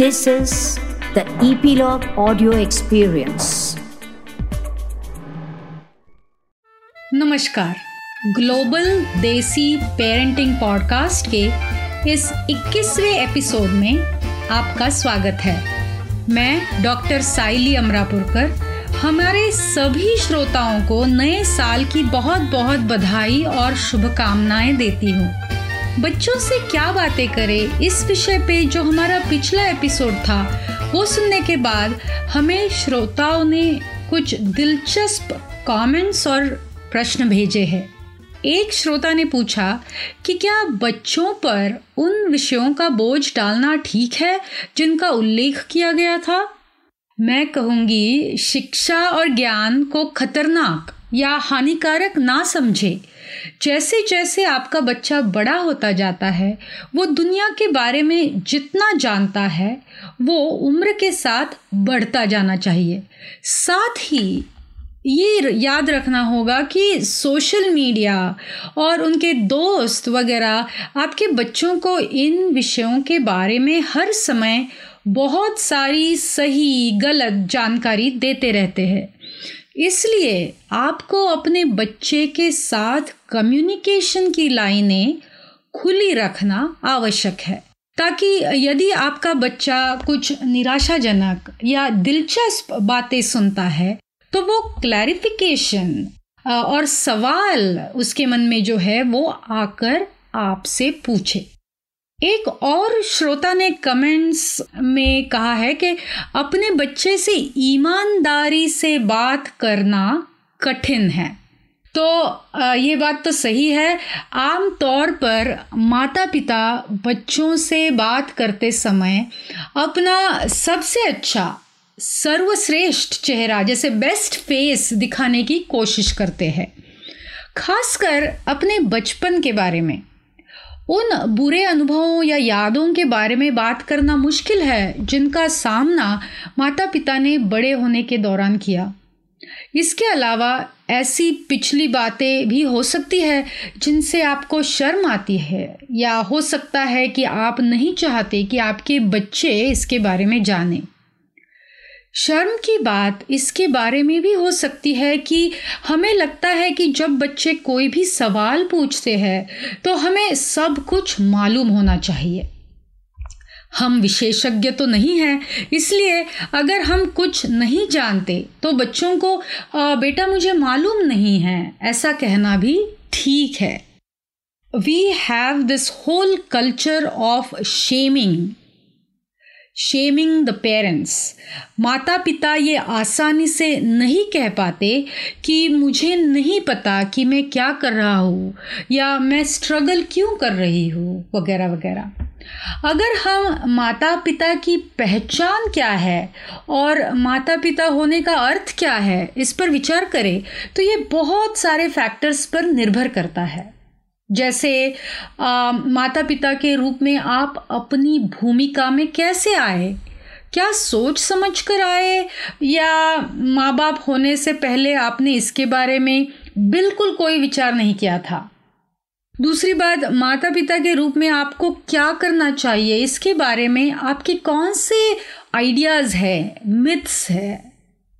This is the Epilogue Audio Experience. नमस्कार। Global देसी parenting podcast के इस 21वें एपिसोड में आपका स्वागत है। मैं डॉक्टर साइली अमरापुरकर, हमारे सभी श्रोताओं को नए साल की बहुत बहुत बधाई और शुभकामनाएँ देती हूँ। बच्चों से क्या बातें करें? इस विषय पे जो हमारा पिछला एपिसोड था, वो सुनने के बाद हमें श्रोताओं ने कुछ दिलचस्प कमेंट्स और प्रश्न भेजे हैं। एक श्रोता ने पूछा कि क्या बच्चों पर उन विषयों का बोझ डालना ठीक है जिनका उल्लेख किया गया था? मैं कहूँगी शिक्षा और ज्ञान को खतरनाक। या हानिकारक ना समझे। जैसे जैसे आपका बच्चा बड़ा होता जाता है, वो दुनिया के बारे में जितना जानता है, वो उम्र के साथ बढ़ता जाना चाहिए। साथ ही ये याद रखना होगा कि सोशल मीडिया और उनके दोस्त वगैरह आपके बच्चों को इन विषयों के बारे में हर समय बहुत सारी सही, गलत जानकारी देते रहते हैं। इसलिए आपको अपने बच्चे के साथ कम्युनिकेशन की लाइनें खुली रखना आवश्यक है, ताकि यदि आपका बच्चा कुछ निराशाजनक या दिलचस्प बातें सुनता है तो वो क्लैरिफिकेशन और सवाल उसके मन में जो है वो आकर आपसे पूछे। एक और श्रोता ने कमेंट्स में कहा है कि अपने बच्चे से ईमानदारी से बात करना कठिन है। तो ये बात तो सही है। आम तौर पर माता पिता बच्चों से बात करते समय अपना सबसे अच्छा सर्वश्रेष्ठ चेहरा, जैसे बेस्ट फेस दिखाने की कोशिश करते हैं। खासकर अपने बचपन के बारे में। उन बुरे अनुभवों या यादों के बारे में बात करना मुश्किल है, जिनका सामना माता पिता ने बड़े होने के दौरान किया। इसके अलावा ऐसी पिछली बातें भी हो सकती है, जिनसे आपको शर्म आती है, या हो सकता है कि आप नहीं चाहते कि आपके बच्चे इसके बारे में जानें। शर्म की बात इसके बारे में भी हो सकती है कि हमें लगता है कि जब बच्चे कोई भी सवाल पूछते हैं तो हमें सब कुछ मालूम होना चाहिए। हम विशेषज्ञ तो नहीं हैं इसलिए अगर हम कुछ नहीं जानते तो बच्चों को आ, बेटा मुझे मालूम नहीं है। ऐसा कहना भी ठीक है। We have this whole culture of shaming shaming the parents माता पिता ये आसानी से नहीं कह पाते कि मुझे नहीं पता कि मैं क्या कर रहा हूँ या मैं स्ट्रगल क्यों कर रही हूँ, वगैरह वगैरह। अगर हम माता पिता की पहचान क्या है और माता पिता होने का अर्थ क्या है, इस पर विचार करें तो ये बहुत सारे फैक्टर्स पर निर्भर करता है। जैसे आ, माता पिता के रूप में आप अपनी भूमिका में कैसे आए? क्या सोच समझ कर आए? या माँ बाप होने से पहले आपने इसके बारे में बिल्कुल कोई विचार नहीं किया था? दूसरी बात माता पिता के रूप में आपको क्या करना चाहिए? इसके बारे में आपके कौन से आइडियाज़ है मिथ्स है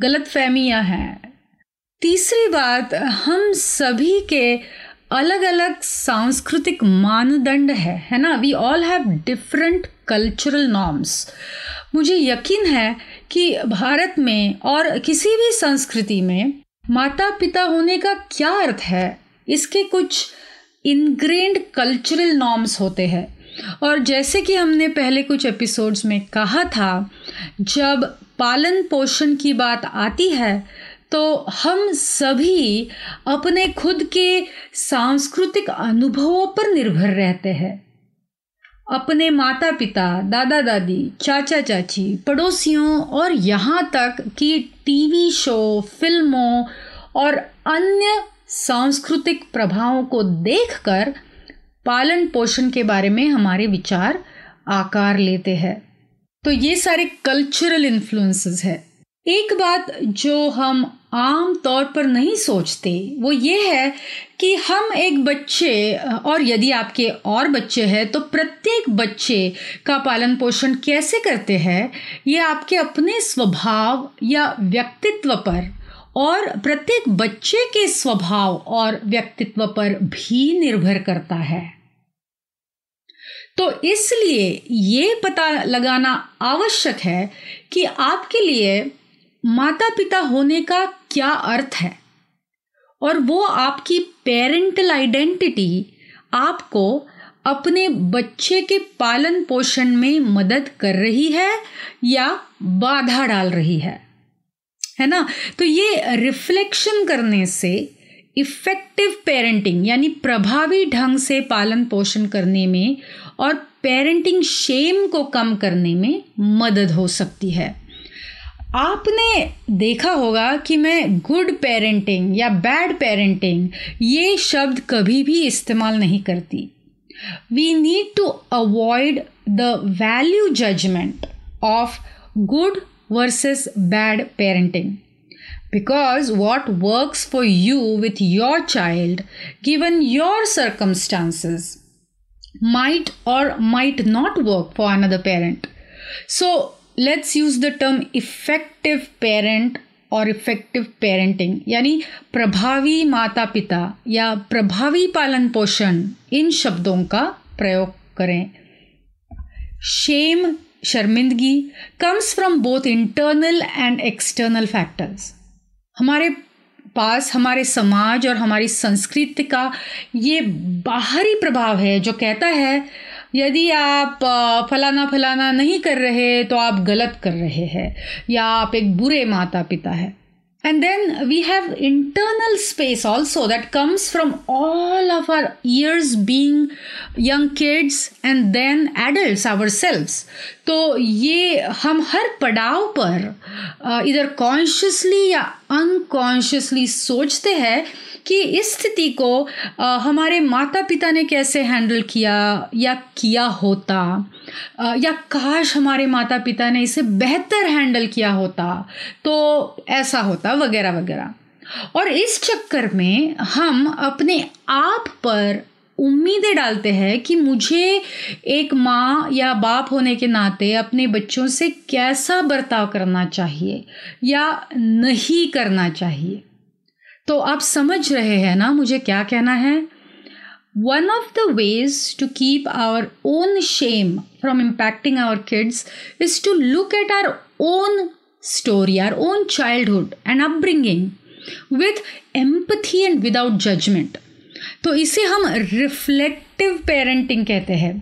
गलत फहमियाँ हैं? तीसरी बात हम सभी के अलग अलग सांस्कृतिक मानदंड है है ना? We all have different cultural norms मुझे यकीन है कि भारत में और किसी भी संस्कृति में माता पिता होने का क्या अर्थ है? इसके कुछ इनग्रेंड कल्चरल नॉर्म्स होते हैं। और जैसे कि हमने पहले कुछ एपिसोड्स में कहा था, जब पालन पोषण की बात आती है तो हम सभी अपने खुद के सांस्कृतिक अनुभवों पर निर्भर रहते हैं। अपने माता पिता दादा दादी चाचा चाची पड़ोसियों और यहाँ तक कि टीवी शो, फ़िल्मों और अन्य सांस्कृतिक प्रभावों को देखकर पालन पोषण के बारे में हमारे विचार आकार लेते हैं। तो ये सारे कल्चरल इन्फ्लुएंसेस है। एक बात जो हम आम तौर पर नहीं सोचते। वो ये है कि हम एक बच्चे, और यदि आपके और बच्चे हैं तो प्रत्येक बच्चे का पालन पोषण कैसे करते हैं, ये आपके अपने स्वभाव या व्यक्तित्व पर, और प्रत्येक बच्चे के स्वभाव और व्यक्तित्व पर भी निर्भर करता है। तो इसलिए ये पता लगाना आवश्यक है कि आपके लिए माता पिता होने का क्या अर्थ है? और वो आपकी पेरेंटल आइडेंटिटी आपको अपने बच्चे के पालन पोषण में मदद कर रही है या बाधा डाल रही है? है ना? तो ये रिफ्लेक्शन करने से इफ़ेक्टिव पेरेंटिंग यानी प्रभावी ढंग से पालन पोषण करने में और पेरेंटिंग शेम को कम करने में मदद हो सकती है। आपने देखा होगा कि मैं गुड पेरेंटिंग या बैड पेरेंटिंग ये शब्द कभी भी इस्तेमाल नहीं करती। We need to avoid the value judgement of good versus bad parenting because what works for you with your child given your circumstances might or might not work for another parent so let's use the term effective parent or effective parenting यानी प्रभावी माता पिता या प्रभावी पालन पोषण इन शब्दों का प्रयोग करें। शेम शर्मिंदगी comes from both internal and external factors हमारे पास, हमारे समाज और हमारी संस्कृति का ये बाहरी प्रभाव है जो कहता है यदि आप फलाना फलाना नहीं कर रहे तो आप गलत कर रहे हैं, या आप एक बुरे माता पिता है। And then we have internal space also that comes from all of our years being young kids and then adult ourselves तो ये हम हर पड़ाव पर इधर कॉन्शियसली या अनकॉन्शियसली सोचते हैं कि इस स्थिति को आ, हमारे माता पिता ने कैसे हैंडल किया या किया होता? आ, या काश हमारे माता पिता ने इसे बेहतर हैंडल किया होता तो ऐसा होता वगैरह वगैरह और इस चक्कर में हम अपने आप पर उम्मीदें डालते हैं कि मुझे एक माँ या बाप होने के नाते अपने बच्चों से कैसा बर्ताव करना चाहिए या नहीं करना चाहिए। तो आप समझ रहे हैं ना मुझे क्या कहना है? One of the ways to keep our own shame from impacting our kids is to look at our own story our own childhood and upbringing with empathy and without judgement तो इसे हम रिफ्लेक्टिव पेरेंटिंग कहते हैं।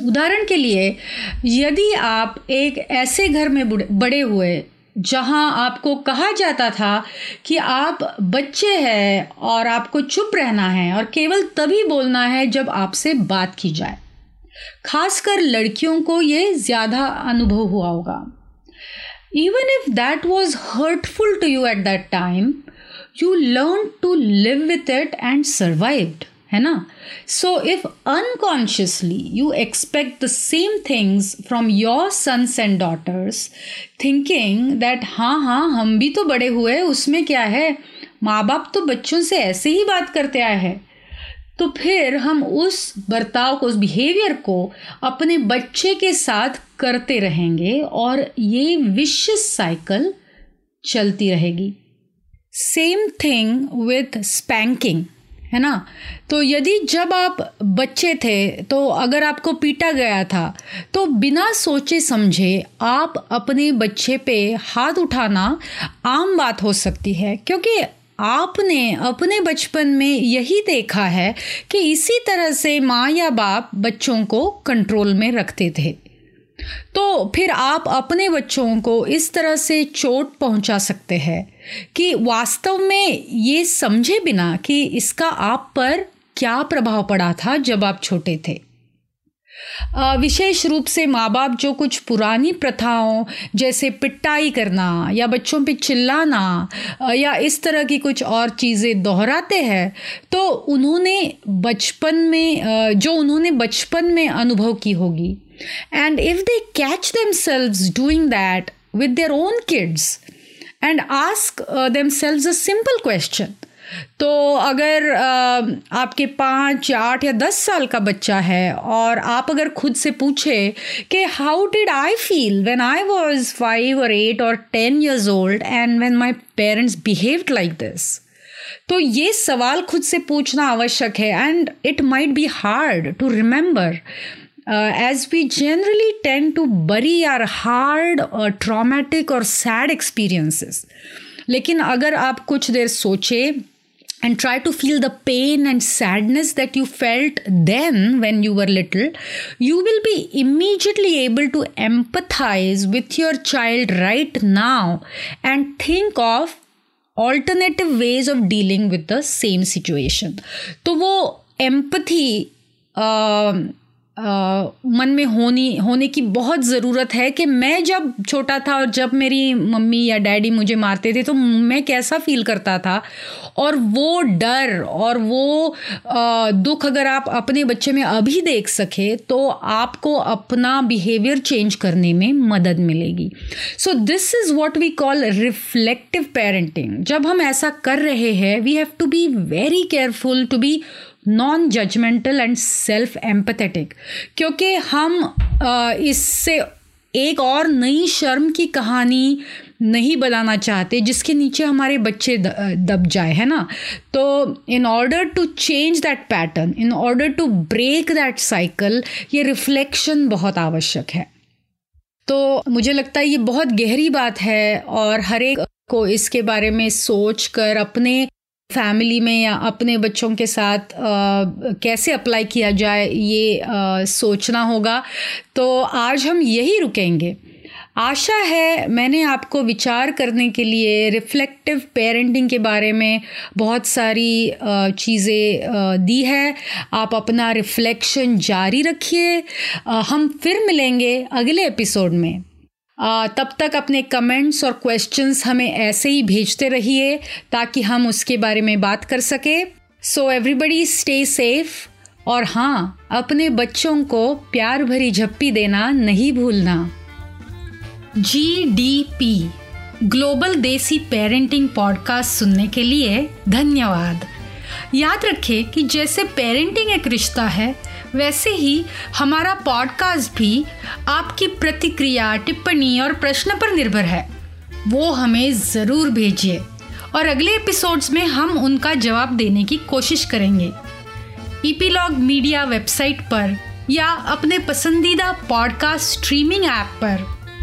उदाहरण के लिए, यदि आप एक ऐसे घर में बड़े हुए, जहाँ आपको कहा जाता था कि आप बच्चे हैं और आपको चुप रहना है और केवल तभी बोलना है जब आपसे बात की जाए। खासकर लड़कियों को ये ज़्यादा अनुभव हुआ होगा। Even if that was hurtful to you at that time you learn to live with it and survived है ना? So if unconsciously you expect the same things from your sons and daughters thinking that हाँ हाँ हम भी तो बड़े हुए उसमें क्या है? माँ बाप तो बच्चों से ऐसे ही बात करते आए हैं। तो फिर हम उस बर्ताव को, उस बिहेवियर को अपने बच्चे के साथ करते रहेंगे और ये विश्व साइकिल चलती रहेगी। सेम थिंग विथ स्पैंकिंग, है ना? तो यदि जब आप बच्चे थे तो अगर आपको पीटा गया था तो बिना सोचे समझे आप अपने बच्चे पे हाथ उठाना आम बात हो सकती है, क्योंकि आपने अपने बचपन में यही देखा है कि इसी तरह से माँ या बाप बच्चों को कंट्रोल में रखते थे। तो फिर आप अपने बच्चों को इस तरह से चोट पहुँचा सकते हैं कि वास्तव में ये समझे बिना कि इसका आप पर क्या प्रभाव पड़ा था जब आप छोटे थे। विशेष रूप से माँ बाप जो कुछ पुरानी प्रथाओं जैसे पिटाई करना या बच्चों पे चिल्लाना या इस तरह की कुछ और चीज़ें दोहराते हैं तो उन्होंने बचपन में जो उन्होंने बचपन में अनुभव की होगी। And if they catch themselves doing that with their own kids and ask uh, themselves a simple question तो अगर आपके पाँच या आठ या दस साल का बच्चा है और आप अगर खुद से पूछे कि how did I feel when I was five और एट और ten years old and when my parents behaved like this तो ये सवाल खुद से पूछना आवश्यक है and it might be hard to remember as we generally tend to bury are hard traumatic और सैड एक्सपीरियंसेस लेकिन अगर आप कुछ देर सोचे and try to feel the pain and sadness that you felt then when you were little, you will be immediately able to empathize with your child right now and think of alternative ways of dealing with the same situation. तो वो empathy uh, मन में होनी होने की बहुत ज़रूरत है कि मैं जब छोटा था और जब मेरी मम्मी या डैडी मुझे मारते थे तो मैं कैसा फील करता था? और वो डर और वो आ, दुख अगर आप अपने बच्चे में अभी देख सके तो आपको अपना बिहेवियर चेंज करने में मदद मिलेगी। So this is what we call reflective parenting जब हम ऐसा कर रहे हैं we have to be very careful to be non judgemental and self empathetic क्योंकि हम इससे एक और नई शर्म की कहानी नहीं बनाना चाहते, जिसके नीचे हमारे बच्चे दब जाए, है ना? तो in order to change that pattern in order to break that cycle ये रिफ्लेक्शन बहुत आवश्यक है। तो मुझे लगता है ये बहुत गहरी बात है और हर एक को इसके बारे में सोच कर अपने फैमिली में या अपने बच्चों के साथ आ, कैसे अप्लाई किया जाए ये आ, सोचना होगा। तो आज हम यही रुकेंगे। आशा है मैंने आपको विचार करने के लिए रिफ्लेक्टिव पेरेंटिंग के बारे में बहुत सारी चीज़ें दी है। आप अपना रिफ्लेक्शन जारी रखिए। हम फिर मिलेंगे अगले एपिसोड में। तब तक अपने कमेंट्स और क्वेश्चंस हमें ऐसे ही भेजते रहिए ताकि हम उसके बारे में बात कर सके। सो एवरीबडी स्टे सेफ़ और हाँ अपने बच्चों को प्यार भरी झप्पी देना नहीं भूलना। G D P global desi parenting podcast सुनने के लिए धन्यवाद। याद रखें कि जैसे पेरेंटिंग एक रिश्ता है वैसे ही हमारा पॉडकास्ट भी आपकी प्रतिक्रिया, टिप्पणी और प्रश्न पर निर्भर है। वो हमें ज़रूर भेजिए और अगले एपिसोड्स में हम उनका जवाब देने की कोशिश करेंगे। ईपीलॉग मीडिया वेबसाइट पर या अपने पसंदीदा पॉडकास्ट स्ट्रीमिंग ऐप पर।